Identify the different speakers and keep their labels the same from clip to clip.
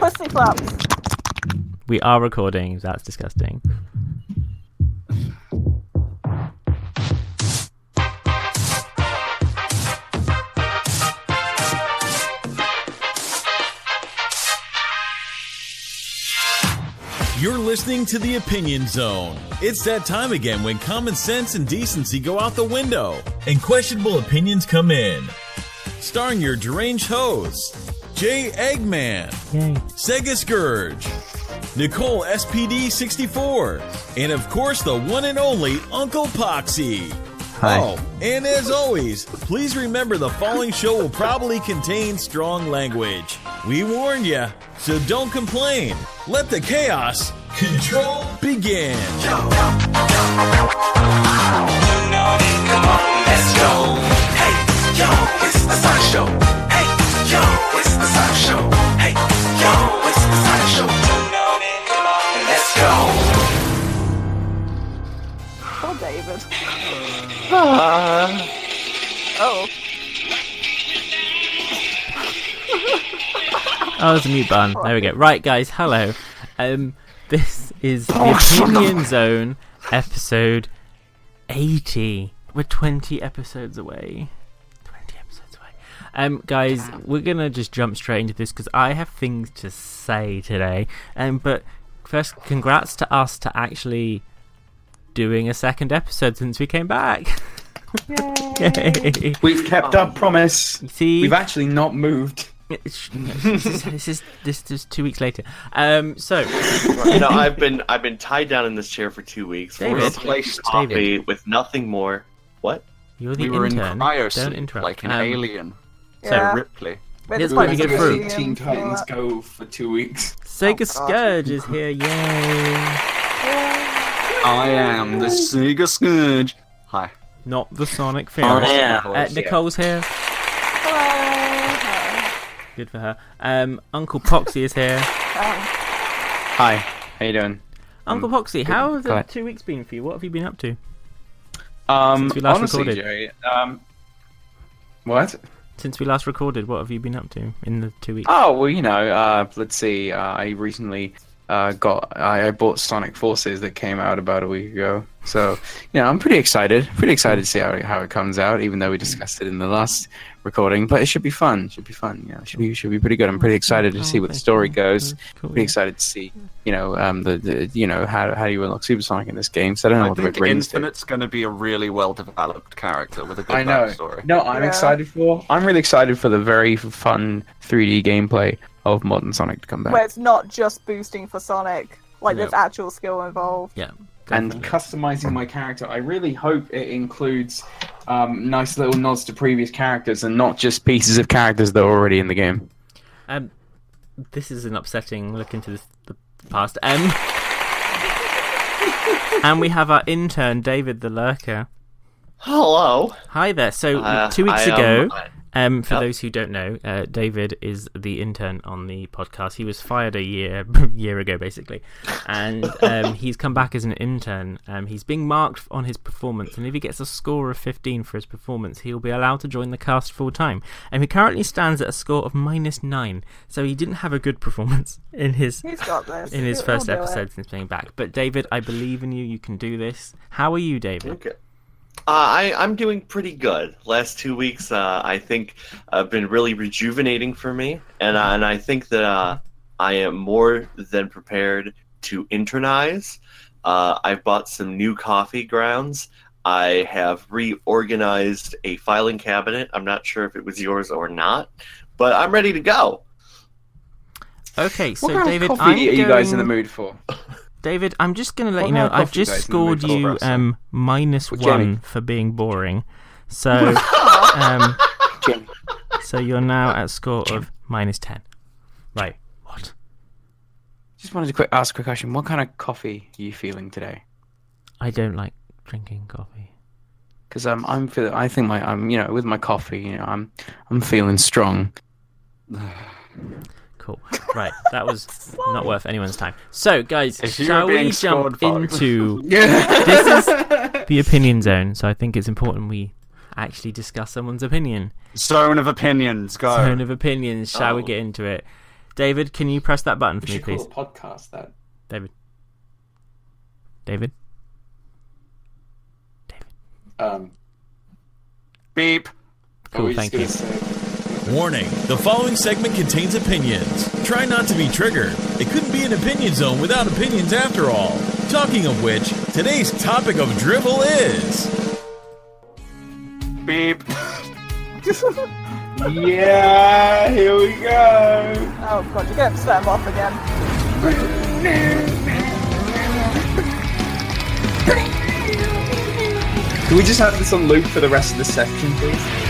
Speaker 1: Pussy flaps.
Speaker 2: We are recording. That's disgusting.
Speaker 3: You're listening to The Opinion Zone. It's that time again when common sense and decency go out the window and questionable opinions come in. Starring your deranged hosts, Jay Eggman,
Speaker 2: Yay.
Speaker 3: Sega Scourge, Nicole SPD64, and of course the one and only Uncle Poxy.
Speaker 2: Hi.
Speaker 3: Oh, and as always, please remember the following show will probably contain strong language. We warn you, so don't complain. Let the chaos control begin.
Speaker 4: Let's go. Hey, yo, it's the Sun Show. Yo, it's the Sun Show. Hey, yo, it's the Sun Show. Come on, let's go.
Speaker 1: Poor David.
Speaker 2: Uh.
Speaker 1: Oh.
Speaker 2: Oh, there's a mute button. There we go. Right, guys. Hello. Um, this is the Opinion Zone episode 80. We're 20 episodes away. 20 episodes away. Um, guys, we're gonna just jump straight into this because I have things to say today. Um, but first, congrats to us to actually doing a second episode since we came back. Yay.
Speaker 5: We've kept our promise.
Speaker 2: See,
Speaker 5: We've actually not moved.
Speaker 2: It's- this is this is this is two weeks later. Um, so
Speaker 6: you know, I've been I've been tied down in this chair for two weeks,
Speaker 2: David.
Speaker 6: forced to drink
Speaker 7: David.
Speaker 6: with nothing more. What?
Speaker 2: you're the
Speaker 7: we were in
Speaker 2: Don't
Speaker 7: cryosleep, like an
Speaker 2: Um,
Speaker 7: alien.
Speaker 1: Yeah.
Speaker 7: Ripley.
Speaker 1: We're
Speaker 2: Let's
Speaker 1: just like
Speaker 2: me get
Speaker 1: Sega
Speaker 2: through.
Speaker 5: Teen Titans. Go for two weeks.
Speaker 2: Sega
Speaker 1: Oh,
Speaker 2: Scourge is here, yay!
Speaker 7: I am the Sega Scourge. Hi.
Speaker 2: Not the Sonic
Speaker 6: Oh,
Speaker 2: Film.
Speaker 6: yeah.
Speaker 2: Uh, Nicole's here.
Speaker 1: Hello.
Speaker 2: Good for her. Um, Uncle Poxy is here.
Speaker 5: Hi. How you doing?
Speaker 2: Uncle Poxy, how have the
Speaker 5: ahead.
Speaker 2: two weeks been for you? What have you been up to?
Speaker 5: Um,
Speaker 2: Since we last
Speaker 5: honestly,
Speaker 2: recorded.
Speaker 5: Jerry, um, what?
Speaker 2: Since we last recorded, what have you been up to in the two weeks?
Speaker 5: Oh well, you know, uh, let's see. Uh, I recently uh, got I, I bought Sonic Forces that came out about a week ago. So you know, I'm pretty excited. Pretty excited to see how it, how it comes out. Even though we discussed it in the last recording, but it should be fun. Should be fun. You know, should be should be pretty good. I'm pretty excited to
Speaker 2: Oh,
Speaker 5: see where the story goes.
Speaker 2: Cool.
Speaker 5: Pretty excited to see. You know, um, the, the you know how how you unlock Supersonic in this game. So I don't know
Speaker 7: I
Speaker 5: what the
Speaker 7: think
Speaker 5: big rings.
Speaker 7: Infinite's going to be a really well developed character with a good
Speaker 5: I know.
Speaker 7: backstory.
Speaker 5: No, I'm
Speaker 1: Yeah.
Speaker 5: excited for. I'm really excited for the very fun 3D gameplay of modern Sonic to come back.
Speaker 1: Where it's not just boosting for Sonic. Like
Speaker 2: Yeah.
Speaker 1: there's actual skill involved.
Speaker 2: Yeah. Go
Speaker 5: and customizing my character. I really hope it includes um, nice little nods to previous characters and not just pieces of characters that are already in the game.
Speaker 2: Um, this is an upsetting look into the, the past. Um, and we have our intern, David the Lurker.
Speaker 6: Hello.
Speaker 2: Hi there. So
Speaker 6: Uh,
Speaker 2: two weeks
Speaker 6: I, um,
Speaker 2: ago,
Speaker 6: I-
Speaker 2: um, for
Speaker 6: Yep.
Speaker 2: those who don't know, uh, David is the intern on the podcast. He was fired a year year ago, basically, and um, he's come back as an intern. Um, he's being marked on his performance, and if he gets a score of 15 for his performance, he'll be allowed to join the cast full time. And he currently stands at a score of minus nine, so he didn't have a good performance in his
Speaker 1: He's got this.
Speaker 2: in his
Speaker 1: He'll-
Speaker 2: first
Speaker 1: he'll it.
Speaker 2: episode since being back. But David, I believe in you. You can do this. How are you, David?
Speaker 6: Okay. Uh, I, I'm doing pretty good. Last two weeks, uh, I think, have been really rejuvenating for me, and uh, and I think that uh, I am more than prepared to internize. Uh, I've bought some new coffee grounds. I have reorganized a filing cabinet. I'm not sure if it was yours or not, but I'm ready to go.
Speaker 2: Okay, so
Speaker 5: what kind
Speaker 2: David,
Speaker 5: of coffee
Speaker 2: I'm
Speaker 5: are you guys in the mood for?
Speaker 2: David, I'm just going to let
Speaker 5: What
Speaker 2: you know I've just
Speaker 5: guys in the mood
Speaker 2: scored you um minus
Speaker 5: Well,
Speaker 2: one
Speaker 5: Jamie.
Speaker 2: for being boring. So um
Speaker 5: Jim,
Speaker 2: so you're now at a score of minus ten. Right. What?
Speaker 5: just wanted to quick ask a quick question. What kind of coffee are you feeling today?
Speaker 2: I don't like drinking coffee.
Speaker 5: Because um, I'm feeling. I think my I'm you know with my coffee, you know, I'm I'm feeling strong.
Speaker 2: Cool. Right. That was not worth anyone's time. So, guys,
Speaker 7: If
Speaker 2: shall we jump
Speaker 7: scored
Speaker 2: into this is the opinion zone? So I think it's important we actually discuss someone's opinion.
Speaker 7: Zone of opinions, go.
Speaker 2: Zone of opinions. Shall we
Speaker 6: Oh.
Speaker 2: get into it? David, can you press that button
Speaker 5: We
Speaker 2: for me,
Speaker 5: should call
Speaker 2: please?
Speaker 5: podcast that.
Speaker 2: David. David. David.
Speaker 5: Um,
Speaker 7: Beep.
Speaker 2: Cool, thank you.
Speaker 5: say-
Speaker 3: Warning the following segment contains opinions. Try not to be triggered. It couldn't be an opinion zone without opinions after all. Talking of which, today's topic of drivel is.
Speaker 7: Beep.
Speaker 5: Yeah, here we go.
Speaker 1: Oh god, you're going to set him off again.
Speaker 5: Can we just have this on loop for the rest of the section, please?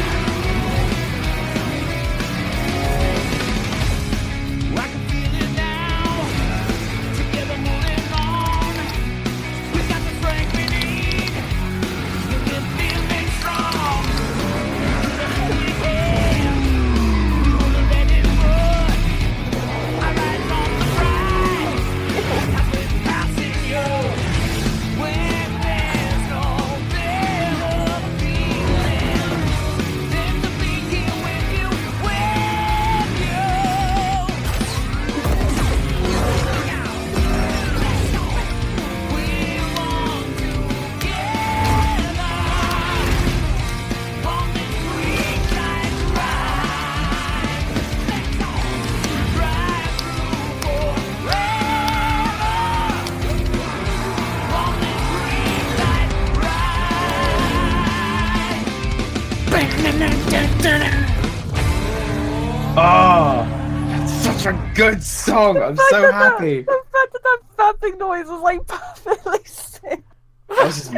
Speaker 5: Oh, that's such a good song. I'm so happy.
Speaker 1: The fact that that vamping noise was like perfectly sick.
Speaker 5: This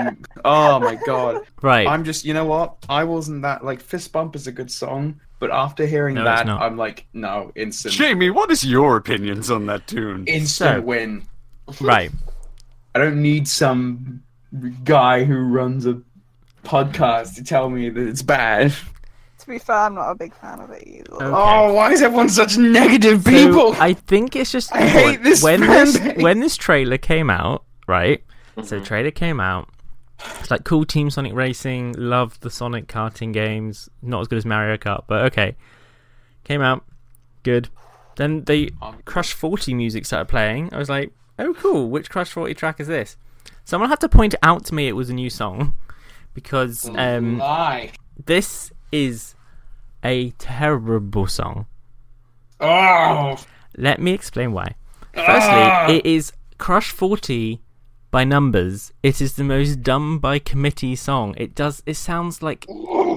Speaker 5: oh my god.
Speaker 2: Right.
Speaker 5: I'm just, you know what? I wasn't that like Fist Bump is a good song, but after hearing
Speaker 2: No,
Speaker 5: that. I'm like, no, instant,
Speaker 7: Jamie, what is your opinions on that tune?
Speaker 5: instant
Speaker 2: So-
Speaker 5: win.
Speaker 2: right.
Speaker 5: I don't need some guy who runs a podcast to tell me that it's bad.
Speaker 1: To be fair, I'm not a big fan of it either.
Speaker 2: Okay.
Speaker 5: Oh, why is everyone such negative
Speaker 2: So,
Speaker 5: people?
Speaker 2: I think it's just
Speaker 5: I hate this
Speaker 2: when this
Speaker 5: base.
Speaker 2: when this trailer came out, right? So the trailer came out. It's like cool Team Sonic Racing. Love the Sonic karting games. Not as good as Mario Kart, but okay. Came out, good. Then the Crush 40 music started playing. I was like, oh cool. Which Crush 40 track is this? Someone had to point out to me it was a new song because um,
Speaker 5: Lie.
Speaker 2: this is a terrible song.
Speaker 5: Oh,
Speaker 2: Let me explain why. Firstly, it is Crush 40 by numbers. It is the most dumb by committee song. It does it sounds like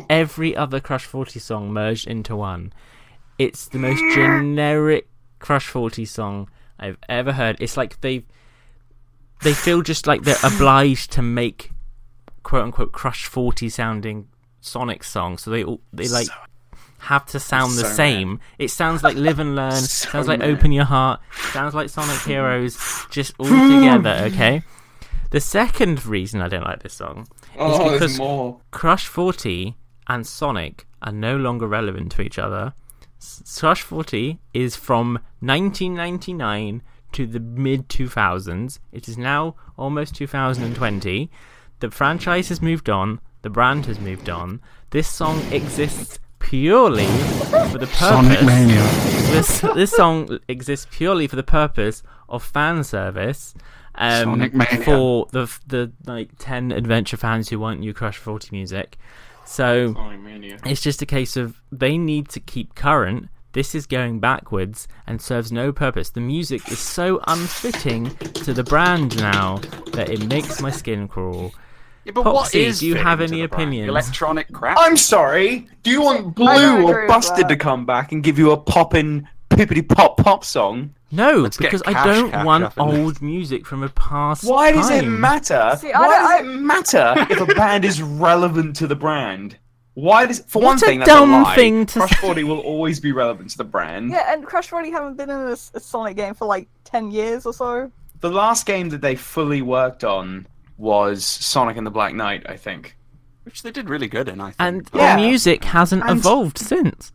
Speaker 2: every other Crush 40 song merged into one. It's the most generic Crush 40 song I've ever heard. It's like they they feel just like they're obliged to make quote unquote Crush 40 sounding Sonic song, So they all they like have to sound the
Speaker 5: So mad.
Speaker 2: same. It sounds like Live and Learn.
Speaker 5: So
Speaker 2: sounds like
Speaker 5: mad.
Speaker 2: Open Your Heart. Sounds like Sonic Heroes. Just all together. Okay. The second reason I don't like this song
Speaker 5: oh,
Speaker 2: because-
Speaker 5: more.
Speaker 2: Crush 40 and Sonic are no longer relevant to each other. S- Crush 40 is from 1999 to the mid 2000s. It is now almost 2020. The franchise has moved on, the brand has moved on. This song exists purely for the purpose Sonic Mania. this this song exists purely for the purpose of fan service um,
Speaker 7: Sonic Mania.
Speaker 2: for the the like ten adventure fans who want new Crush Forty music. So it's just a case of they need to keep current. This is going backwards and serves no purpose. The music is so unfitting to the brand now that it makes my skin crawl.
Speaker 7: Yeah, but
Speaker 2: Popsy,
Speaker 7: is
Speaker 2: do you have any
Speaker 7: the brand?
Speaker 2: opinions?
Speaker 7: Electronic crap.
Speaker 5: I'm sorry. Do you want Blue or Busted to come back and give you a poppin' pippity pop pop song?
Speaker 2: No,
Speaker 7: Let's
Speaker 2: because I
Speaker 7: Cash
Speaker 2: don't
Speaker 7: Cash
Speaker 2: want
Speaker 7: up in
Speaker 2: old music from a past.
Speaker 5: Why does it
Speaker 2: time.
Speaker 5: matter?
Speaker 1: See, I
Speaker 5: Why
Speaker 1: don't-
Speaker 5: does
Speaker 1: I-
Speaker 5: it matter if a band is relevant to the brand? Why does for
Speaker 2: What
Speaker 5: one
Speaker 2: a
Speaker 5: thing
Speaker 2: dumb
Speaker 5: that's a lie.
Speaker 2: thing to
Speaker 5: Crush
Speaker 2: say.
Speaker 5: 40 will always be relevant to the brand.
Speaker 1: Yeah, and Crush 40 haven't been in a, a Sonic game for like 10 years or so.
Speaker 5: The last game that they fully worked on was Sonic and the Black Knight, I think.
Speaker 7: Which they did really good in, I think.
Speaker 2: And
Speaker 5: Yeah.
Speaker 2: the music hasn't
Speaker 5: And-
Speaker 2: evolved since.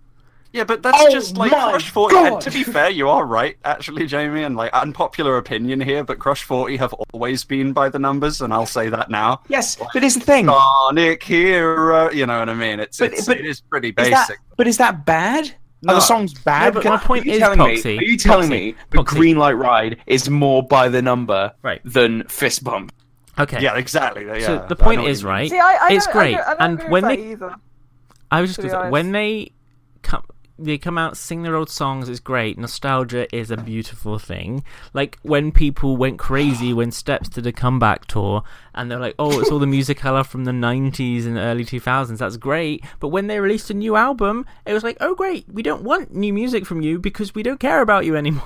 Speaker 7: yeah, but that's
Speaker 5: Oh
Speaker 7: just like Crush 40.
Speaker 5: God.
Speaker 7: And to be fair, you are right, actually, Jamie, and like unpopular opinion here, but Crush 40 have always been by the numbers, and I'll say that now.
Speaker 5: Yes, but here's the thing.
Speaker 7: Sonic Hero, you know what I mean? It's,
Speaker 5: But-
Speaker 7: it's
Speaker 5: but
Speaker 7: it is pretty
Speaker 5: Is
Speaker 7: basic.
Speaker 5: that, but is that bad? Are the songs bad?
Speaker 2: but
Speaker 5: Can-
Speaker 2: my point
Speaker 5: are
Speaker 2: is,
Speaker 5: telling
Speaker 2: Poxy,
Speaker 5: me, are you telling
Speaker 2: Poxy,
Speaker 5: me the Green Light Ride is more by the number
Speaker 2: Right.
Speaker 5: than Fist Bump?
Speaker 2: Okay.
Speaker 7: Yeah, exactly. Yeah,
Speaker 2: So the point is right.
Speaker 1: See, I, I
Speaker 2: it's great,
Speaker 1: I don't, I don't
Speaker 2: and
Speaker 1: agree
Speaker 2: when
Speaker 1: with
Speaker 2: they,
Speaker 1: that either.
Speaker 2: I was just gonna say, when they come, they come out, sing their old songs. It's great. Nostalgia is a beautiful thing. Like when people went crazy when Steps did a comeback tour, and they're like, "Oh, it's all the music I love from the '90s and early 2000s." That's great. But when they released a new album, it was like, "Oh, great! We don't want new music from you because we don't care about you anymore."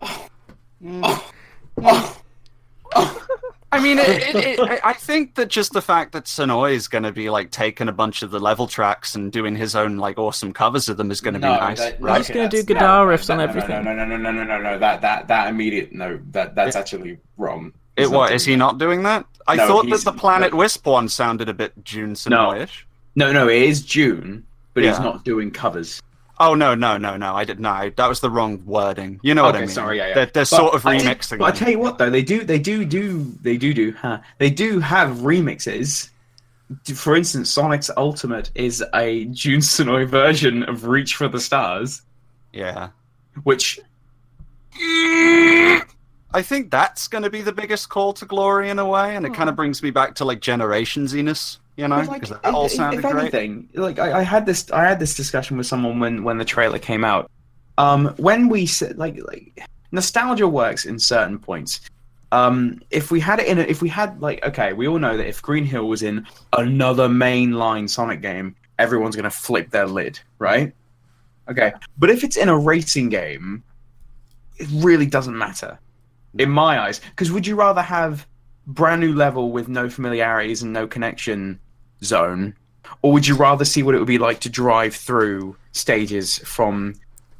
Speaker 7: I mean, it, it, it, I- I think that just the fact that Senoue is going to be like taking a bunch of the level tracks and doing his own like awesome covers of them is going to be nice.
Speaker 2: We're just gonna do guitar riffs on everything.
Speaker 5: No, no, no, no, no, no, no. That that that immediate no. That that's actually wrong.
Speaker 7: It, what is he not doing that? I
Speaker 5: No,
Speaker 7: thought that the Planet
Speaker 5: no.
Speaker 7: Wisp one sounded a bit Jun Senoue-ish.
Speaker 5: No, no. It is Jun, but he's not doing covers.
Speaker 7: Oh no, no, no, no! I did no. That was the wrong wording. You know what I
Speaker 5: okay,
Speaker 7: mean?
Speaker 5: sorry, yeah, yeah.
Speaker 7: They're, they're sort of
Speaker 5: I-
Speaker 7: remixing.
Speaker 5: But I
Speaker 7: them.
Speaker 5: tell you what, though, they do, they do, do, they do, do, huh? They do have remixes. For instance, Sonic's Ultimate is a Jun Senoue version of "Reach for the Stars,"
Speaker 7: yeah.
Speaker 5: which
Speaker 7: I think that's going to be the biggest call to glory in a way, and it kind of hmm. brings me back to like Generation Zenus, you know,
Speaker 5: But, like,
Speaker 7: because that all
Speaker 5: if,
Speaker 7: sounded
Speaker 5: if
Speaker 7: great.
Speaker 5: anything, like I, I had this, I had this discussion with someone when when the trailer came out. Um, when we said like like nostalgia works in certain points. Um, if we had it in, a, if we had like okay, we all know that if Green Hill was in another mainline Sonic game, everyone's gonna flip their lid, right? Okay, but if it's in a racing game, it really doesn't matter, in my eyes. Because would you rather have brand new level with no familiarities and no connection zone, or would you rather see what it would be like to drive through stages from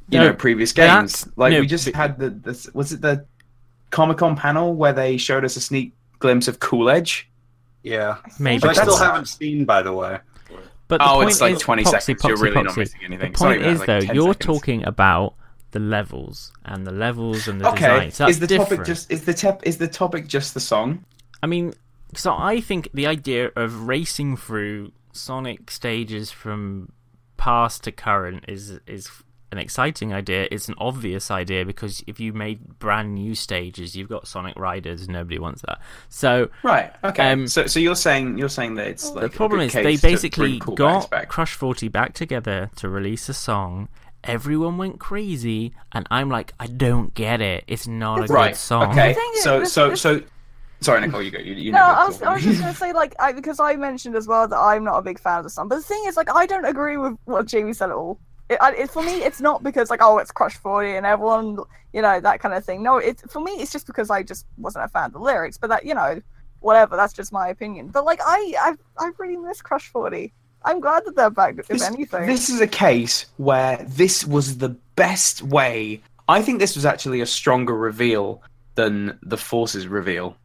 Speaker 5: you
Speaker 2: No,
Speaker 5: know previous
Speaker 2: that's-
Speaker 5: games? Like
Speaker 2: no,
Speaker 5: we just
Speaker 2: but-
Speaker 5: had the, the was it the Comic Con panel where they showed us a sneak glimpse of Cool Edge?
Speaker 7: Yeah,
Speaker 2: Maybe.
Speaker 7: which I still haven't seen, by the way.
Speaker 2: But the
Speaker 5: Oh,
Speaker 2: point
Speaker 5: it's like
Speaker 2: is,
Speaker 5: 20
Speaker 2: Poxy,
Speaker 5: seconds. You're
Speaker 2: Poxy,
Speaker 5: really not
Speaker 2: Poxy.
Speaker 5: missing anything.
Speaker 2: The point
Speaker 5: even
Speaker 2: is,
Speaker 5: like
Speaker 2: though, you're
Speaker 5: seconds.
Speaker 2: talking about the levels and the levels and the
Speaker 5: Okay,
Speaker 2: design. So
Speaker 5: is the
Speaker 2: different.
Speaker 5: topic just is the tep is the topic just the song?
Speaker 2: I mean, so I think the idea of racing through Sonic stages from past to current is is an exciting idea. It's an obvious idea because if you made brand new stages, you've got Sonic Riders. Nobody wants that. So
Speaker 5: Right. Okay.
Speaker 2: Um,
Speaker 5: so so you're saying you're saying that it's like
Speaker 2: the problem
Speaker 5: a
Speaker 2: is they basically got
Speaker 5: back.
Speaker 2: Crush 40 back together to release a song. Everyone went crazy, and I'm like, I don't get it. It's not a
Speaker 5: right.
Speaker 2: good song.
Speaker 5: Okay.
Speaker 1: thing
Speaker 5: So so so. Sorry, Nicole. You go. You, you
Speaker 1: No,
Speaker 5: know
Speaker 1: I was,
Speaker 5: I'm
Speaker 1: was just gonna say like I because I mentioned as well that I'm not a big fan of the song, but the thing is like I don't agree with what Jamie said at all. It, it, for me, it's not because like oh it's Crush Forty and everyone you know that kind of thing. No, it's for me it's just because I just wasn't a fan of the lyrics. But that you know whatever, that's just my opinion. But like I I I really miss Crush Forty. I'm glad that they're back. If
Speaker 5: this,
Speaker 1: anything,
Speaker 5: this is a case where this was the best way. I think this was actually a stronger reveal than the Forces reveal.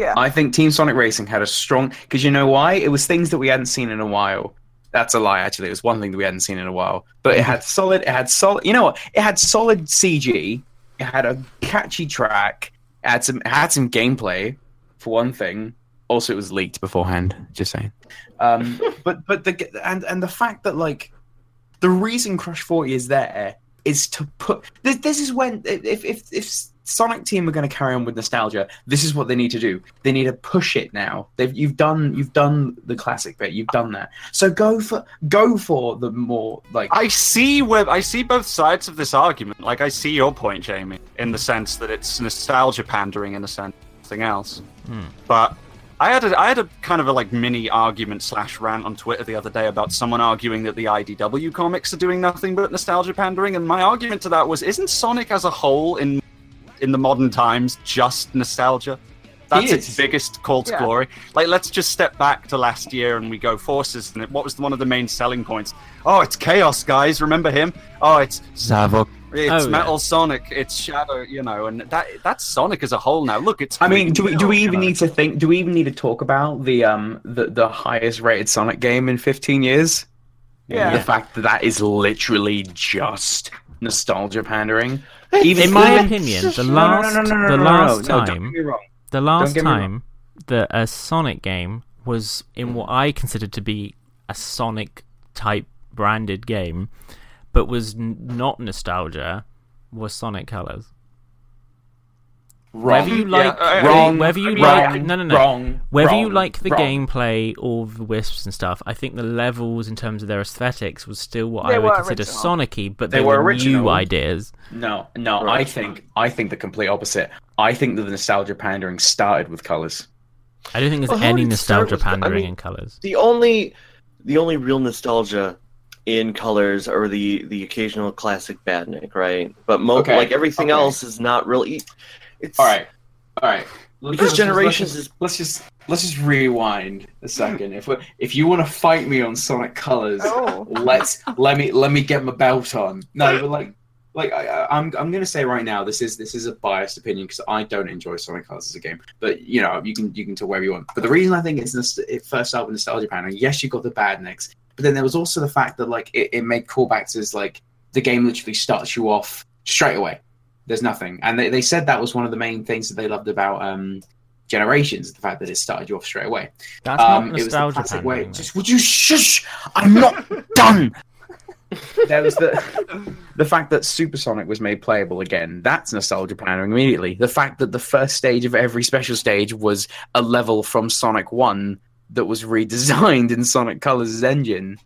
Speaker 1: Yeah.
Speaker 5: I think Team Sonic Racing had a strong because you know why? It was things that we hadn't seen in a while. That's a lie, actually. It was one thing that we hadn't seen in a while, but it had solid. It had solid. You know what? It had solid CG. It had a catchy track. It had some. It had some gameplay, for one thing. Also, it was leaked beforehand. Just saying. Um, but but the and and the fact that like the reason Crush Forty is there is to put this. This is when if if if Sonic Team are going to carry on with nostalgia, this is what they need to do. They need to push it now. They've you've done you've done the classic bit. You've done that. So go for go for the more like
Speaker 7: I see where I see both sides of this argument. Like I see your point, Jamie, in the sense that it's nostalgia pandering in a sense, nothing else. Hmm. But I had a I had a kind of a like mini argument slash rant on Twitter the other day about someone arguing that the IDW comics are doing nothing but nostalgia pandering, and my argument to that was, isn't Sonic as a whole in in the modern times just nostalgia? That's its biggest call to
Speaker 1: Yeah.
Speaker 7: glory. Like, let's just step back to last year and we go forces. And what was one of the main selling points? Oh, it's Chaos, guys. Remember him? Oh, it's Zavok. It's
Speaker 2: Oh, yeah.
Speaker 7: Metal Sonic. It's Shadow. You know, and that that's Sonic as a whole now. Look, it's.
Speaker 5: I mean, do we do we even
Speaker 7: know.
Speaker 5: need to think? Do we even need to talk about the um the the highest rated Sonic game in 15 years?
Speaker 1: Yeah.
Speaker 5: The fact that that is literally just nostalgia pandering. Even
Speaker 2: In my opinion, the last
Speaker 5: no, no, no,
Speaker 2: the last time
Speaker 5: get me wrong.
Speaker 2: the last
Speaker 5: get me wrong.
Speaker 2: time that a Sonic game was in what I considered to be a Sonic type branded game, but was n- not nostalgia was Sonic Colors.
Speaker 5: Wrong.
Speaker 2: Whether you like,
Speaker 7: Yeah, uh,
Speaker 5: wrong.
Speaker 2: whether you
Speaker 7: I mean,
Speaker 2: like,
Speaker 7: I-
Speaker 2: no, no, no,
Speaker 5: Wrong.
Speaker 2: whether you like the
Speaker 5: wrong.
Speaker 2: gameplay or the wisps and stuff, I think the levels in terms of their aesthetics was still what
Speaker 1: They
Speaker 2: I would consider
Speaker 1: original.
Speaker 2: Sonic-y, but
Speaker 5: They
Speaker 2: they,
Speaker 5: were
Speaker 2: were,
Speaker 5: original.
Speaker 2: new ideas.
Speaker 5: No, no.
Speaker 6: Right.
Speaker 5: I think I think the complete opposite. I think that the nostalgia pandering started with colors.
Speaker 2: I don't think there's
Speaker 6: Well,
Speaker 2: any
Speaker 6: did it start
Speaker 2: nostalgia
Speaker 6: with- I
Speaker 2: pandering
Speaker 6: mean-
Speaker 2: in colors.
Speaker 6: the only the only real nostalgia in colors are the the occasional classic badnik right but mo-
Speaker 5: Okay,
Speaker 6: like everything
Speaker 5: okay.
Speaker 6: else is not really it's
Speaker 5: All right, all right. Let's
Speaker 6: Because
Speaker 5: just-
Speaker 6: Generations
Speaker 5: let's
Speaker 6: is-
Speaker 5: let's just let's just rewind a second. If we if you want to fight me on Sonic Colors,
Speaker 1: Oh.
Speaker 5: let's let me let me get my belt on. No, but like like I, I- I'm I'm gonna say right now this is this is a biased opinion because I don't enjoy Sonic Colors as a game. But you know you can you can talk wherever you want. But the reason I think it's nost- it first started with nostalgia panel. Yes, you got the badniks, but then there was also the fact that like it, it made callbacks as like the game literally starts you off straight away. There's nothing, and they, they said that was one of the main things that they loved about um generations the fact that it started you off straight away
Speaker 2: That's
Speaker 5: um,
Speaker 2: not
Speaker 5: it was the
Speaker 2: nostalgia
Speaker 5: classic way.
Speaker 2: pandering. though.
Speaker 5: Just would you shush? I'm not done. there was the the fact that Supersonic was made playable again. That's nostalgia pandering immediately. The fact that the first stage of every special stage was a level from Sonic One that was redesigned in Sonic Colors' engine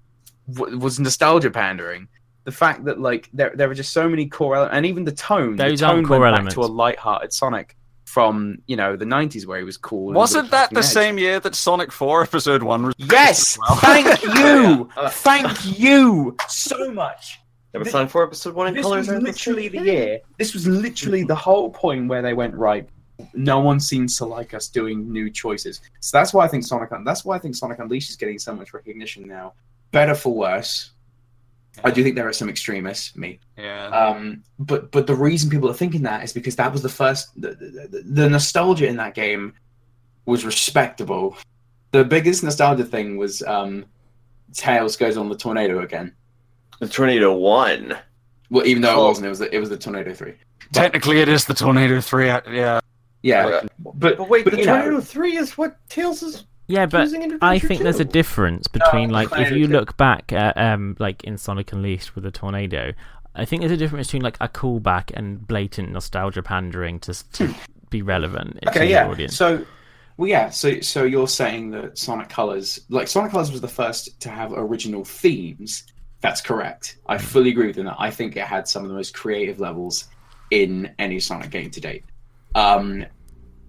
Speaker 5: w- was nostalgia pandering. The fact that like there there were just so many core elements, and even the tone.
Speaker 2: Those
Speaker 5: the tone
Speaker 2: core
Speaker 5: went
Speaker 2: elements.
Speaker 5: back to a light-hearted Sonic from you know the '90s where he was cool.
Speaker 7: Wasn't that the
Speaker 5: edge.
Speaker 7: same year that Sonic 4 Episode 1 was
Speaker 5: Yes,
Speaker 7: Well.
Speaker 5: thank you,
Speaker 6: Uh,
Speaker 5: thank you so much.
Speaker 6: Never signed for episode one in
Speaker 5: This
Speaker 6: colors
Speaker 5: was literally the year. This was literally the whole point where they went right. No one seems to like us doing new choices, so that's why I think Sonic. That's why I think Sonic Unleashed is getting so much recognition now. Better for worse. I do think there are some extremists, me,
Speaker 7: Yeah.
Speaker 5: um, but but the reason people are thinking that is because that was the first the, the, the, the nostalgia in that game was respectable. The biggest nostalgia thing was um, Tails goes on the tornado again.
Speaker 6: the tornado one
Speaker 5: Well, even though
Speaker 6: Oh.
Speaker 5: it wasn't, it was the, it was the tornado three.
Speaker 7: Technically, it is the Tornado 3. uh, Yeah.
Speaker 5: Yeah, but
Speaker 6: but wait
Speaker 5: but,
Speaker 6: the
Speaker 5: you know,
Speaker 6: tornado three is what tails is
Speaker 2: Yeah, but I
Speaker 6: Adventure
Speaker 2: think there's a difference between
Speaker 5: No,
Speaker 2: like if you look back at um like in Sonic Unleashed with a tornado, I think there's a difference between like a callback and blatant nostalgia pandering to, to be relevant to
Speaker 5: okay,
Speaker 2: the
Speaker 5: yeah.
Speaker 2: audience.
Speaker 5: So, well, yeah. So, so you're saying that Sonic Colors, like Sonic Colors, was the first to have original themes. That's correct. I fully agree with that. I think it had some of the most creative levels in any Sonic game to date. Um,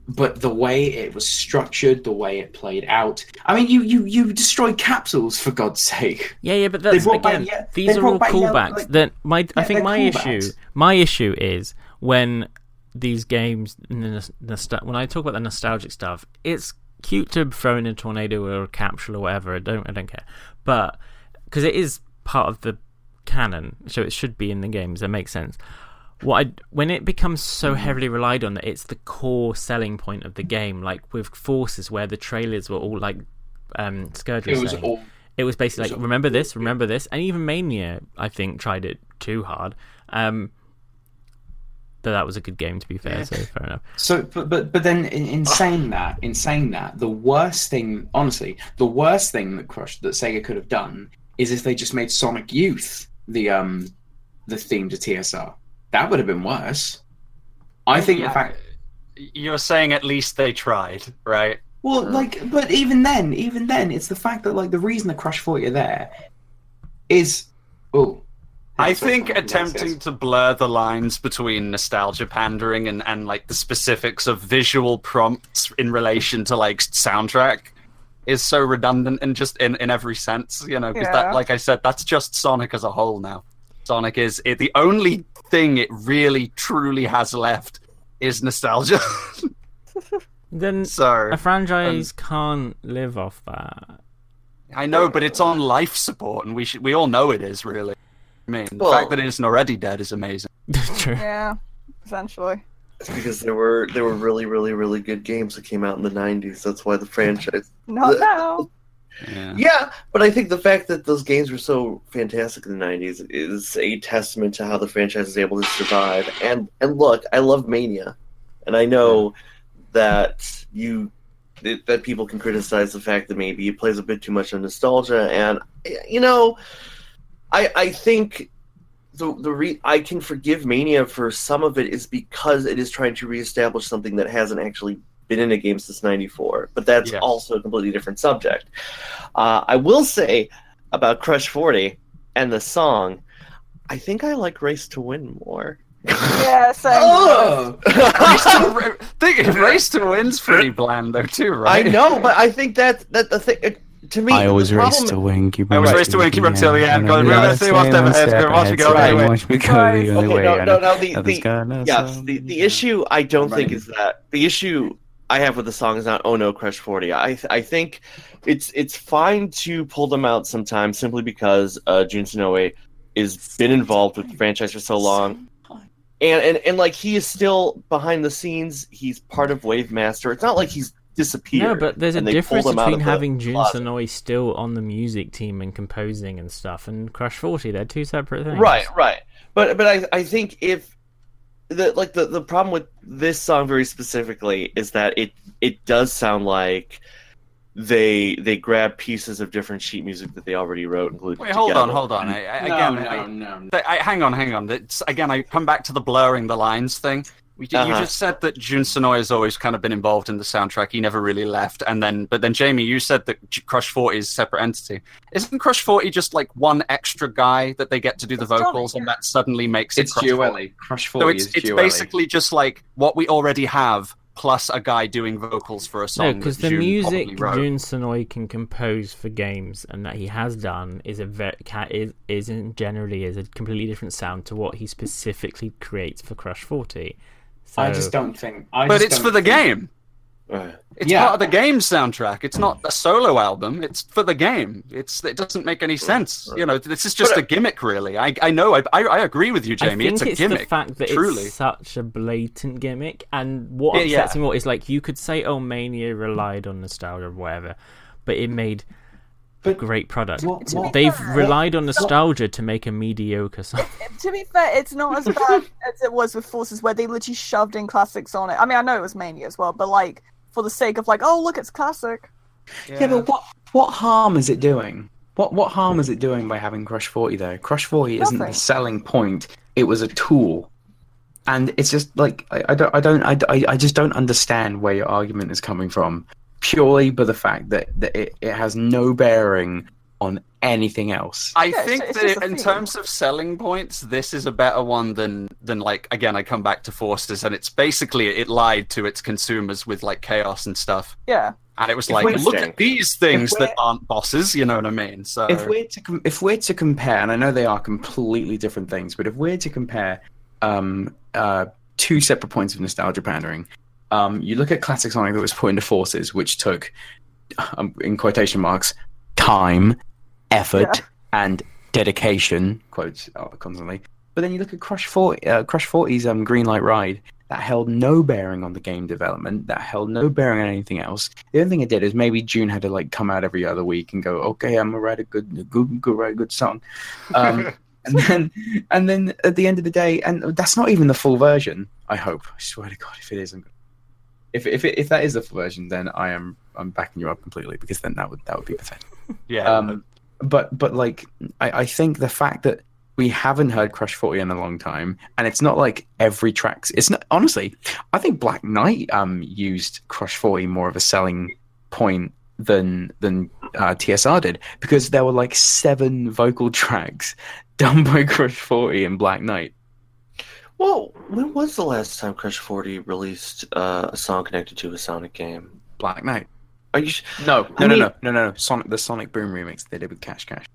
Speaker 5: but the way it was structured, the way it played out. I mean, you you you destroyed capsules for God's sake.
Speaker 2: Yeah, yeah, but that's
Speaker 5: brought back
Speaker 2: again.
Speaker 5: ye-
Speaker 2: uh,
Speaker 5: these
Speaker 2: are all callbacks.
Speaker 5: like-
Speaker 2: that my I think my
Speaker 5: callbacks.
Speaker 2: issue my issue is when these games in the nos- nostal- when I talk about the nostalgic stuff, it's cute to throw in a tornado or a capsule or whatever. I don't I don't care, but because it is part of the canon, so it should be in the games. That makes sense. What I, when it becomes so
Speaker 5: Mm-hmm.
Speaker 2: heavily relied on that it's the core selling point of the game, like with Forces, where the trailers were all like um, Scourge was
Speaker 5: It was
Speaker 2: saying,
Speaker 5: all
Speaker 2: it was basically
Speaker 5: It was
Speaker 2: like
Speaker 5: all-
Speaker 2: remember this, remember this, and even Mania, I think, tried it too hard. Um, but that was a good game, to be fair. So fair enough.
Speaker 5: So, but but but then in, in saying that, in saying that, the worst thing, honestly, the worst thing that Crush that Sega could have done is if they just made Sonic Youth the um the theme to TSR. That would have been worse. I think the fact,
Speaker 7: You're saying at least they tried, right?
Speaker 5: well, like, but even then, even then, it's the fact that like the reason the Crush Forty are there is, oh,
Speaker 7: I think
Speaker 5: what I'm
Speaker 7: attempting to blur the lines between nostalgia pandering and, and like the specifics of visual prompts in relation to like soundtrack is so redundant and just in, in every sense, you know, because
Speaker 1: Yeah.
Speaker 7: that, like I said, that's just Sonic as a whole now. Sonic is it, the only thing it really truly has left is nostalgia.
Speaker 2: Then
Speaker 7: so
Speaker 2: a franchise can't live off that.
Speaker 7: I know, but it's on life support, and we should we all know it is really. I mean, the fact that it isn't already dead is amazing.
Speaker 2: True.
Speaker 1: Yeah, essentially.
Speaker 6: It's because there were there were really really really good games that came out in the '90s. That's why the franchise.
Speaker 1: Not
Speaker 6: The-
Speaker 1: now.
Speaker 7: Yeah.
Speaker 6: Yeah, but I think the fact that those games were so fantastic in the '90s is a testament to how the franchise is able to survive. And and look, I love Mania, and I know that you that that people can criticize the fact that maybe it plays a bit too much on nostalgia. And you know, I I think the the re- I can forgive Mania for some of it is because it is trying to reestablish something that hasn't actually been in a game since '94. But that's
Speaker 7: Yes.
Speaker 6: also a completely different subject. Uh, I will say about Crush 40 and the song, I think I like Race to Win more.
Speaker 1: Yeah, same.
Speaker 5: Oh,
Speaker 7: Race to, think, Race to Win's pretty bland though too, right?
Speaker 6: I know, but I think that that the thing it- to me.
Speaker 8: I always race
Speaker 6: problem-
Speaker 8: to win. Keep
Speaker 7: I always race to win, keep
Speaker 8: racing,
Speaker 7: up till the end,
Speaker 8: yeah.
Speaker 7: go, remember, see what's
Speaker 8: Stay
Speaker 7: never
Speaker 8: one
Speaker 7: heads,
Speaker 8: step
Speaker 7: watch me go
Speaker 8: ahead,
Speaker 7: right
Speaker 8: stay,
Speaker 7: away.
Speaker 8: Watch me go the only
Speaker 6: Okay,
Speaker 8: way.
Speaker 6: no,
Speaker 8: and
Speaker 6: no, no, the,
Speaker 8: nothing's
Speaker 6: the,
Speaker 8: gonna
Speaker 6: yeah,
Speaker 8: stop
Speaker 6: the,
Speaker 8: me.
Speaker 6: the issue I don't think
Speaker 5: Right.
Speaker 6: is that the issue I have with the song is not oh no Crush Forty. I th- I think it's it's fine to pull them out sometimes simply because uh, Jun Senoue has been involved with the franchise for so long. And, and and like he is still behind the scenes. He's part of Wave Master. It's not like he's disappeared.
Speaker 2: No, but there's a difference
Speaker 6: pulled him out
Speaker 2: between having Jun. Senoue still on the music team and composing and stuff, and Crush Forty. They're two separate things.
Speaker 6: Right, right. But but I I think if the like the the problem with this song very specifically is that it it does sound like they they grab pieces of different sheet music that they already wrote and glued
Speaker 7: Wait, hold on, hold on. I, I,
Speaker 5: no,
Speaker 7: again,
Speaker 5: no,
Speaker 7: I-
Speaker 5: no.
Speaker 7: Th- I, hang on, hang on. It's, again, I come back to the blurring the lines thing. We, You
Speaker 6: Uh-huh.
Speaker 7: just said that Jun Senoue has always kind of been involved in the soundtrack. He never really left, and then, but then Jamie, you said that Crush Forty is a separate entity. Isn't Crush Forty just like one extra guy that they get to do the
Speaker 1: It's Johnny,
Speaker 7: vocals, and that suddenly makes it
Speaker 5: It's
Speaker 7: Crush 40?
Speaker 5: Gioeli. Crush
Speaker 7: So it's
Speaker 5: is
Speaker 7: it's
Speaker 5: Gioeli.
Speaker 7: basically just like what we already have plus a guy doing vocals for a song.
Speaker 2: No, because the
Speaker 7: Jun
Speaker 2: music
Speaker 7: probably wrote.
Speaker 2: Jun Senoue can compose for games and that he has done is a ve- ca- is is in generally is a completely different sound to what he specifically creates for Crush Forty. So,
Speaker 5: I just don't think. I
Speaker 7: but it's for the
Speaker 5: think-
Speaker 7: game.
Speaker 6: Uh,
Speaker 7: It's
Speaker 5: Yeah.
Speaker 7: part of the game soundtrack. It's not a solo album. It's for the game. It's it doesn't make any sense. You know, this is just
Speaker 6: But,
Speaker 7: a gimmick, really. I I know. I I, I agree with you, Jamie.
Speaker 2: I think
Speaker 7: it's a
Speaker 2: it's
Speaker 7: gimmick.
Speaker 2: the fact that
Speaker 7: truly.
Speaker 2: it's such a blatant gimmick, and what
Speaker 7: Yeah,
Speaker 2: upsets
Speaker 7: yeah.
Speaker 2: me more is like you could say, "Oh, Mania relied on nostalgia or whatever," but it made a
Speaker 5: But
Speaker 2: great product.
Speaker 5: what- what-
Speaker 2: They've
Speaker 1: fair,
Speaker 2: relied on nostalgia to make a mediocre song.
Speaker 1: to be fair, it's not as bad as it was with Forces, where they literally shoved in classics on it. I mean, I know it was Mania as well, but like for the sake of like, oh look, it's classic.
Speaker 5: Yeah. but what what harm is it doing? What what harm is it doing by having Crush 40 though? Crush 40 isn't the selling point. It was a tool. And it's just like I, I don't I don't I, I, I just don't understand where your argument is coming from. Purely by the fact that, that it, it has no bearing on anything else.
Speaker 7: I
Speaker 1: Yeah,
Speaker 7: think
Speaker 1: ju- it's
Speaker 7: that
Speaker 1: just
Speaker 7: in
Speaker 1: theme.
Speaker 7: terms of selling points, this is a better one than than like again. I come back to Forces, and it's basically it lied to its consumers with like chaos and stuff,
Speaker 1: Yeah,
Speaker 7: and it was
Speaker 5: If
Speaker 7: like, look at these things that
Speaker 5: we're-
Speaker 7: aren't bosses. You know what I mean? So
Speaker 5: if we're to com- if we're to compare, and I know they are completely different things, but if we're to compare um, uh, two separate points of nostalgia pandering, um, you look at classic Sonic that was put into Forces, which took, um, in quotation marks, time, effort, and dedication quotes uh, constantly. But then you look at Crush 40, uh, Crush 40's um, Green Light Ride. That held no bearing on the game development. That held no bearing on anything else. The only thing it did is maybe Jun had to like come out every other week and go, "Okay, I'm gonna write a good, good, good, write a good song," um, and then, and then at the end of the day, and that's not even the full version. I hope. I swear to God, if it isn't, if if if that is the full version, then I am I'm backing you up completely because then that would that would be pathetic.
Speaker 7: yeah,
Speaker 5: Um, but but like I, I think the fact that we haven't heard Crush Forty in a long time, and it's not like every track's. It's not honestly. I think Black Knight um used Crush Forty more of a selling point than than uh, TSR did because there were like seven vocal tracks done by Crush Forty and Black Knight.
Speaker 6: Well, when was the last time Crush Forty released uh, a song connected to a Sonic game?
Speaker 5: Black Knight.
Speaker 6: Are you sh-
Speaker 5: No,
Speaker 6: I
Speaker 5: no,
Speaker 6: mean-
Speaker 5: no, no, no, no. Sonic the Sonic Boom remix they did with Cash Cash.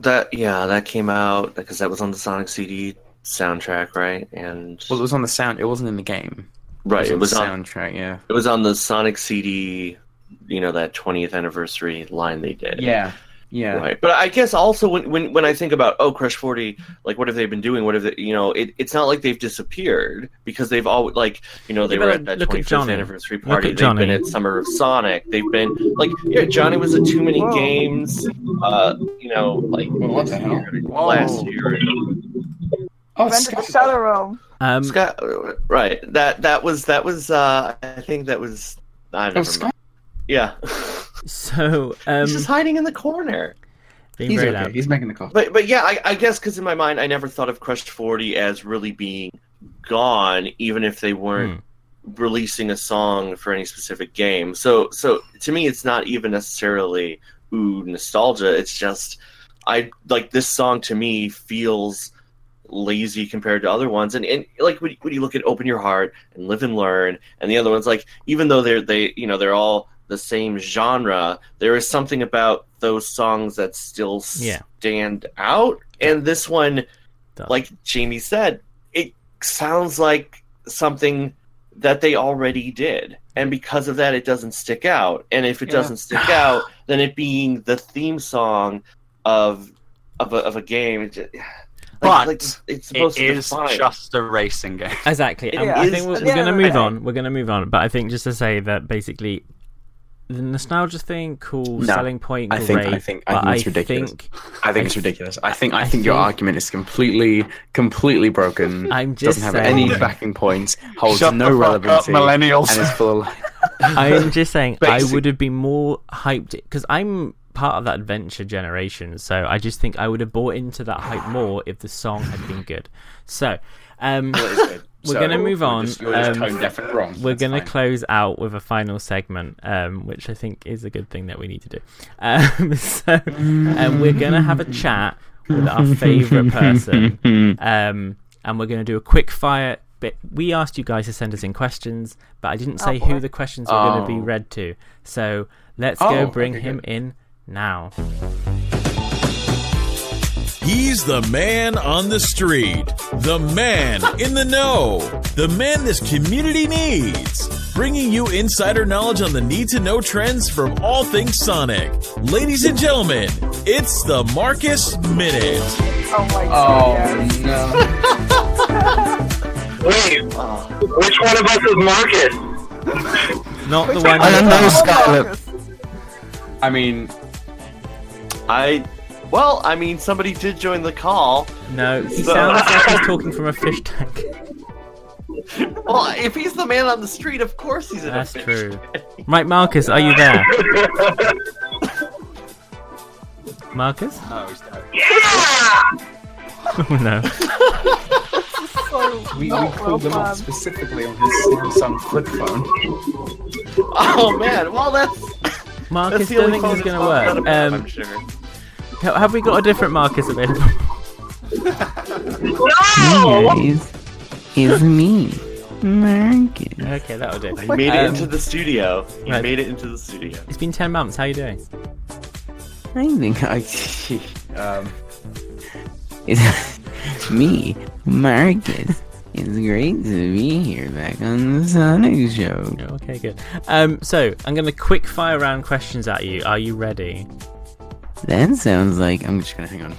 Speaker 6: that? Yeah, that came out because that was on the Sonic CD soundtrack, right? And
Speaker 5: Well, it was on the sound. It wasn't in the game.
Speaker 6: right, it
Speaker 5: on
Speaker 6: was on
Speaker 5: the
Speaker 6: on
Speaker 5: soundtrack. Yeah.
Speaker 6: it was on the Sonic CD. You know that 20th anniversary line they did.
Speaker 5: Yeah. Yeah.
Speaker 6: Right, but I guess also when, when when I think about oh Crush Forty, like what have they been doing? What have they, you know? It, it's not like they've disappeared because they've always like you know they
Speaker 2: Yeah,
Speaker 6: were at that
Speaker 2: look at
Speaker 6: twenty fifth
Speaker 2: Johnny.
Speaker 6: anniversary
Speaker 2: Look
Speaker 6: party.
Speaker 2: at
Speaker 6: They've been at Summer of Sonic. They've been like yeah, Johnny was at Too Many
Speaker 1: Whoa.
Speaker 6: Games. Uh, you know, like
Speaker 5: what the hell?
Speaker 6: last year.
Speaker 5: Oh,
Speaker 1: Render the Shadow Realm.
Speaker 2: Um,
Speaker 6: Scott, right? That that was that was. uh I think that was. I
Speaker 5: Oh,
Speaker 6: never
Speaker 5: Scott.
Speaker 6: Yeah,
Speaker 2: so um,
Speaker 6: he's just hiding in the corner.
Speaker 5: He's okay.
Speaker 2: loud.
Speaker 5: He's making the call.
Speaker 6: But but yeah, I, I guess because in my mind, I never thought of Crush Forty as really being gone, even if they weren't releasing a song for any specific game. So so to me, it's not even necessarily ooh nostalgia. It's just I like this song to me feels lazy compared to other ones and, and like when, you- when you look at open your heart and live and learn and the other ones like even though they're they you know they're all the same genre there is something about those songs that still
Speaker 2: Yeah.
Speaker 6: stand out and this one
Speaker 2: Does.
Speaker 6: like jamie said it sounds like something that they already did and because of that it doesn't stick out and if it
Speaker 5: Yeah.
Speaker 6: doesn't stick out then it being the theme song of of a, of a game it just,
Speaker 7: But
Speaker 6: like, it's supposed
Speaker 7: It
Speaker 6: to
Speaker 7: is just a racing game.
Speaker 2: Exactly. Um, I think we're, we're going to move on. We're going to move on. But I think just to say that basically, the nostalgia thing, cool
Speaker 5: No,
Speaker 2: selling point,
Speaker 5: I
Speaker 2: great.
Speaker 5: think- I think- I think it's ridiculous.
Speaker 2: think
Speaker 5: I think
Speaker 2: I
Speaker 5: it's ridiculous. I think I,
Speaker 2: I
Speaker 5: think your
Speaker 2: think-
Speaker 5: argument is completely completely broken.
Speaker 2: I'm just
Speaker 5: doesn't have
Speaker 2: saying-
Speaker 5: any backing points. Holds
Speaker 7: Shut
Speaker 5: no
Speaker 7: the fuck up, millennials.
Speaker 5: and is full. Of,
Speaker 2: I'm just saying I would have been more hyped because I'm part of that adventure generation. So I just think I would have bought into that hype more if the song had been good. So. Um, We're gonna move on,
Speaker 5: Just, you're
Speaker 2: um,
Speaker 5: tone deaf and wrong.
Speaker 2: We're going to close out with a final segment, um, which I think is a good thing that we need to do. Um, so, um, we're going to have a chat with our favourite person, um, and we're going to do a quick fire. Bit. We asked you guys to send us in questions, but I didn't say
Speaker 1: Oh,
Speaker 2: who the questions were going to be
Speaker 5: Oh.
Speaker 2: read to. So let's
Speaker 5: Oh,
Speaker 2: go bring
Speaker 5: okay,
Speaker 2: him
Speaker 5: good.
Speaker 2: in now.
Speaker 3: He's the man on the street, the man in the know, the man this community needs. Bringing you insider knowledge on the need to know trends from all things Sonic. Ladies and gentlemen, it's the Marcus Minute.
Speaker 1: Oh my oh, god.
Speaker 5: Oh no!
Speaker 8: Wait, which one of us is Marcus?
Speaker 2: Not the
Speaker 1: Which
Speaker 2: one.
Speaker 1: one
Speaker 5: I don't
Speaker 1: was
Speaker 5: know,
Speaker 1: that?
Speaker 5: Scarlet. I mean,
Speaker 6: I well, I mean, somebody did join the call.
Speaker 2: No, he
Speaker 6: So-
Speaker 2: sounds like he's talking from a fish tank.
Speaker 6: Well, if he's the man on the street, of course he's in
Speaker 2: That's
Speaker 6: a fish.
Speaker 2: true. Right, Marcus, are you there? Marcus?
Speaker 7: Oh, he's dead.
Speaker 2: Oh no.
Speaker 1: So
Speaker 5: we, we called him up specifically on his Samsung flip phone.
Speaker 6: Oh man, well that's that's
Speaker 2: Marcus,
Speaker 6: the
Speaker 2: don't
Speaker 6: only
Speaker 2: think
Speaker 6: phone
Speaker 2: this is going to work.
Speaker 6: of I'm
Speaker 2: Um,
Speaker 6: sure.
Speaker 2: Ha- have we got a different Marcus available?
Speaker 8: No!
Speaker 9: Guys, it's me, Marcus.
Speaker 2: okay, that'll do.
Speaker 6: He made it
Speaker 2: Um,
Speaker 6: into the studio. He
Speaker 2: right.
Speaker 6: made it into the studio.
Speaker 2: It's been 10 months. How you doing?
Speaker 9: I think
Speaker 5: I, um,
Speaker 9: it's me, Marcus. It's great to be here back on the Sonic Show.
Speaker 2: Okay, good. Um, so I'm going to quick fire round questions at you. Are you ready?
Speaker 9: That sounds like
Speaker 5: I'm just gonna hang on.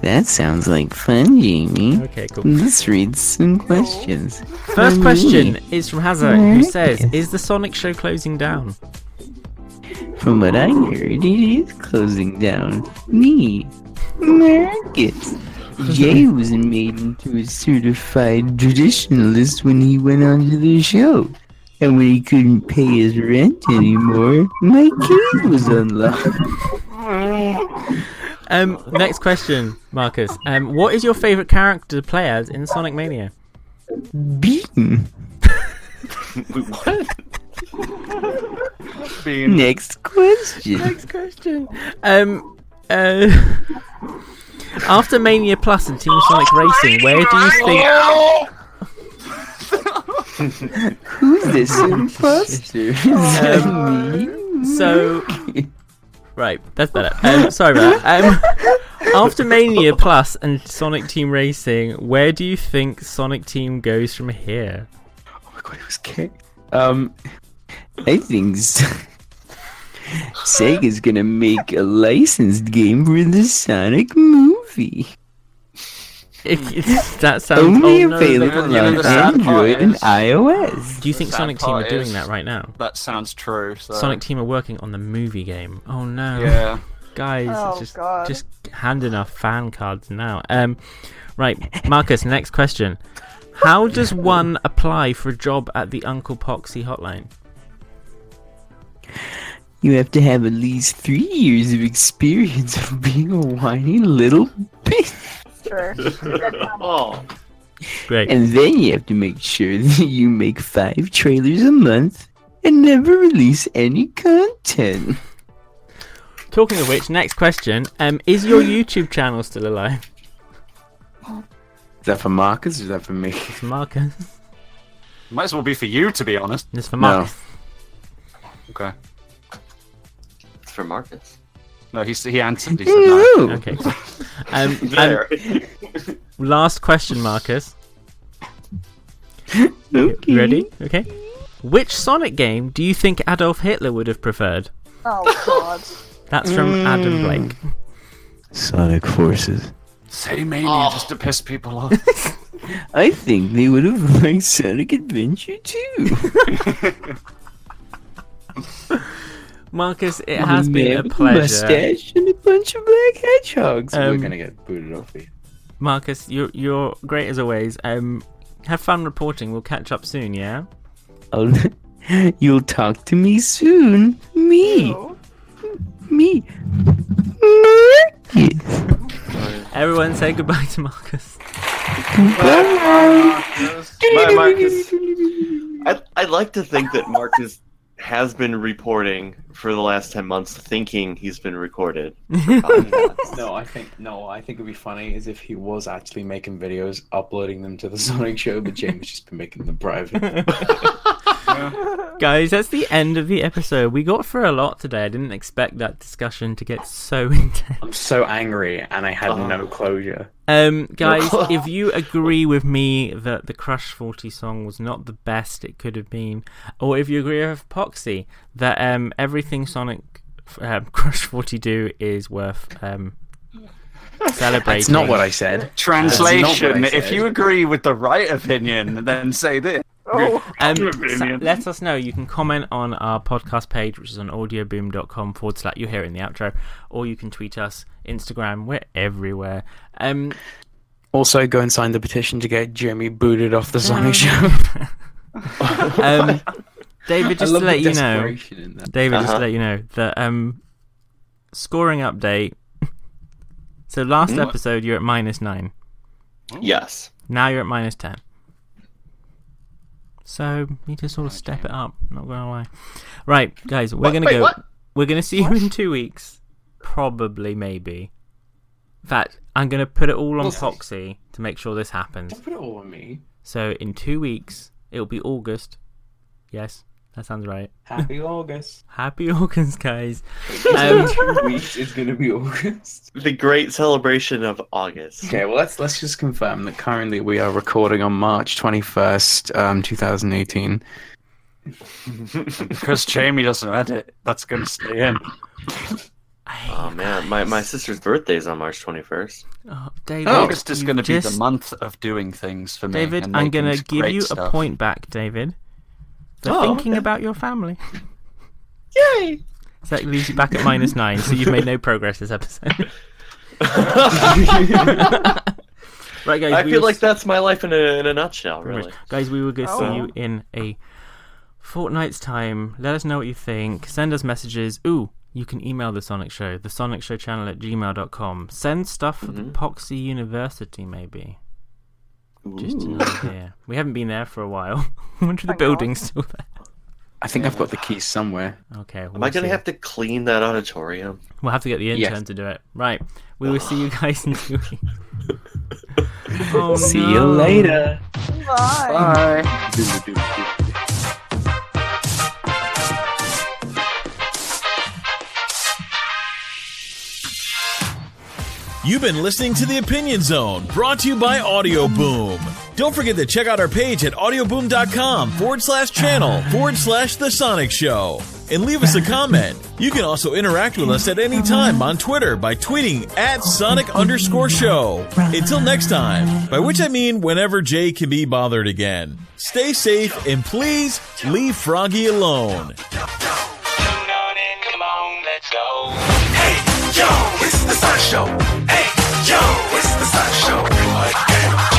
Speaker 9: that sounds like fun, Jamie.
Speaker 2: Okay, cool.
Speaker 9: Let's read some questions.
Speaker 2: First question is from Hazard, who says, "Is the Sonic Show closing down?"
Speaker 9: From what I heard, it is closing down. Me, Marcus. Jay was made into a certified traditionalist when he went onto the show. And when he couldn't pay his rent anymore, my cave was unlocked.
Speaker 2: Um, next question, Marcus. Um, what is your favorite character to play as in Sonic Mania?
Speaker 9: Beam.
Speaker 6: Wait, what?
Speaker 7: Being
Speaker 9: Next question.
Speaker 2: Next question. Um, uh, after Mania Plus and Team Sonic Racing, where do you think?
Speaker 9: Who's this imposter? Is that me?
Speaker 2: So, right, that's better. Um, sorry about that. Um, after Mania Plus and Sonic Team Racing, where do you think Sonic Team goes from here?
Speaker 5: Oh my god, it was kick. Um,
Speaker 9: I think Sega's gonna make a licensed game for the Sonic movie.
Speaker 2: If, if that sounds
Speaker 9: Only
Speaker 2: oh,
Speaker 9: available
Speaker 7: you know,
Speaker 9: on
Speaker 7: the sad part
Speaker 9: Android and iOS.
Speaker 2: Do you think Sonic Team are doing
Speaker 7: is-
Speaker 2: that right now?
Speaker 7: that sounds true. So.
Speaker 2: Sonic Team are working on the movie game. Oh no,
Speaker 7: Yeah.
Speaker 2: guys,
Speaker 1: Oh,
Speaker 2: just
Speaker 1: God.
Speaker 2: just handing off fan cards now. Um, right, Marcus. next question: How does one apply for a job at the Uncle Poxy hotline?
Speaker 9: you have to have at least three years of experience of being a whiny little bitch.
Speaker 1: Sure.
Speaker 6: Oh,
Speaker 2: Great.
Speaker 9: And then you have to make sure that you make five trailers a month and never release any content.
Speaker 2: Talking of which, next question. Um, is your YouTube channel still alive?
Speaker 5: Is that for Marcus or is that for me?
Speaker 2: It's Marcus.
Speaker 7: Might as well be for you, to be honest.
Speaker 2: It's for
Speaker 5: No.
Speaker 2: Marcus.
Speaker 7: Okay.
Speaker 6: it's for Marcus.
Speaker 7: No, he, he answered. He said no.
Speaker 2: Okay. cool. Um, um, last question, Marcus.
Speaker 9: Okay.
Speaker 2: You ready? Okay. Which Sonic game do you think Adolf Hitler would have preferred?
Speaker 1: Oh god.
Speaker 2: That's from Adam Blake.
Speaker 9: Sonic Forces.
Speaker 7: Say mania
Speaker 6: Oh.
Speaker 7: just to piss people off.
Speaker 9: I think they would have liked Sonic Adventure 2.
Speaker 2: Marcus, it has been a
Speaker 9: Man with
Speaker 2: pleasure.
Speaker 9: Mustache and a bunch of black hedgehogs.
Speaker 2: Um,
Speaker 5: We're gonna get booted off here.
Speaker 2: Marcus, you're you're great as always. Um, have fun reporting. We'll catch up soon. Yeah.
Speaker 9: I'll- You'll talk to me soon. Me.
Speaker 1: Ew.
Speaker 9: Me. Marcus.
Speaker 2: Everyone, say goodbye to Marcus.
Speaker 6: My Marcus. I'd, I'd like to think that Marcus has been reporting for the last 10 months, thinking he's been recorded.
Speaker 5: No, I think no. I think it'd be funny is if he was actually making videos, uploading them to the Sonic Show, but James just been making them private.
Speaker 2: Guys, that's the end of the episode. We got through a lot today. I didn't expect that discussion to get so intense.
Speaker 5: I'm so angry, and I had no closure.
Speaker 2: Um, guys, if you agree with me that the Crush 40 song was not the best it could have been, or if you agree with Poxy that um, everything Sonic um, Crush 40 do is worth um, celebrating.
Speaker 5: That's not what I said.
Speaker 7: Translation:
Speaker 5: That's not what I
Speaker 7: If you agree with the right opinion, then say this.
Speaker 1: Oh.
Speaker 2: Um, so let us know. You can comment on our podcast page, which is on audioboom.com forward slash you hear it in the outro, or you can tweet us, Instagram, we're everywhere. Um,
Speaker 5: Also, go and sign the petition to get Jeremy booted off the Sonic Show.
Speaker 2: um, David, just to let you know,
Speaker 5: desperation in that.
Speaker 2: David, just to
Speaker 6: Uh-huh.
Speaker 2: let you know that um, scoring update. So last
Speaker 6: What?
Speaker 2: episode you're at minus nine.
Speaker 6: yes.
Speaker 2: Now you're at minus ten. So you need to sort of step it up. Not gonna lie. Right, guys, we're
Speaker 6: What?
Speaker 2: gonna
Speaker 6: Wait,
Speaker 2: go.
Speaker 6: what?
Speaker 2: We're gonna see you in two weeks. Probably, maybe. In fact, I'm gonna put it all on
Speaker 5: We'll see.
Speaker 2: To make sure this happens.
Speaker 5: Don't Put it all on me.
Speaker 2: So in two weeks, it'll be August. Yes, that sounds right.
Speaker 5: Happy August.
Speaker 2: Happy August, guys.
Speaker 5: In
Speaker 2: Um,
Speaker 5: two weeks, it's gonna be August.
Speaker 6: The great celebration of August.
Speaker 5: Okay, well let's let's just confirm that currently we are recording on March twenty first, um, two thousand eighteen.
Speaker 7: Because Jamie doesn't edit, that's going to stay in.
Speaker 6: Oh man, my, my sister's birthday is on March 21st.
Speaker 2: Oh, David,
Speaker 7: August is going to be the month of doing things for me.
Speaker 2: David, I'm gonna give
Speaker 7: great
Speaker 2: you a point back, David, for
Speaker 6: Oh,
Speaker 2: thinking
Speaker 6: okay.
Speaker 2: about your family.
Speaker 6: Yay!
Speaker 2: So that leaves you back at minus nine. So you've made no progress this episode. right, guys.
Speaker 6: I feel
Speaker 2: will
Speaker 6: like that's my life in a, in a nutshell,
Speaker 2: Pretty much.
Speaker 6: really.
Speaker 2: Guys, we will go see
Speaker 1: Oh.
Speaker 2: you in a fortnight's time. Let us know what you think. Send us messages. Ooh, you can email the Sonic Show, the Sonic Show channel at gmail.com. Send stuff for the mm-hmm. Poxy University, maybe. Just an idea. We haven't been there for a while. I wonder if the building's still there.
Speaker 5: I think I've got the keys somewhere.
Speaker 2: Okay.
Speaker 6: Am I going to have to clean that auditorium?
Speaker 2: We'll have to get the intern
Speaker 5: Yes.
Speaker 2: to do it. Right. We will see you guys in two weeks. oh,
Speaker 9: See
Speaker 2: no.
Speaker 9: you later.
Speaker 1: Bye. Bye.
Speaker 3: You've been listening to The Opinion Zone, brought to you by Audioboom. Don't forget to check out our page at audioboom.com forward slash channel forward slash The Sonic Show. And leave us a comment. You can also interact with us at any time on Twitter by tweeting at Sonic underscore show. Until next time, by which I mean whenever Jay can be bothered again. Stay safe and please leave Froggy alone. Hey, yo, it's the Sonic Show it's the sideshow. Again.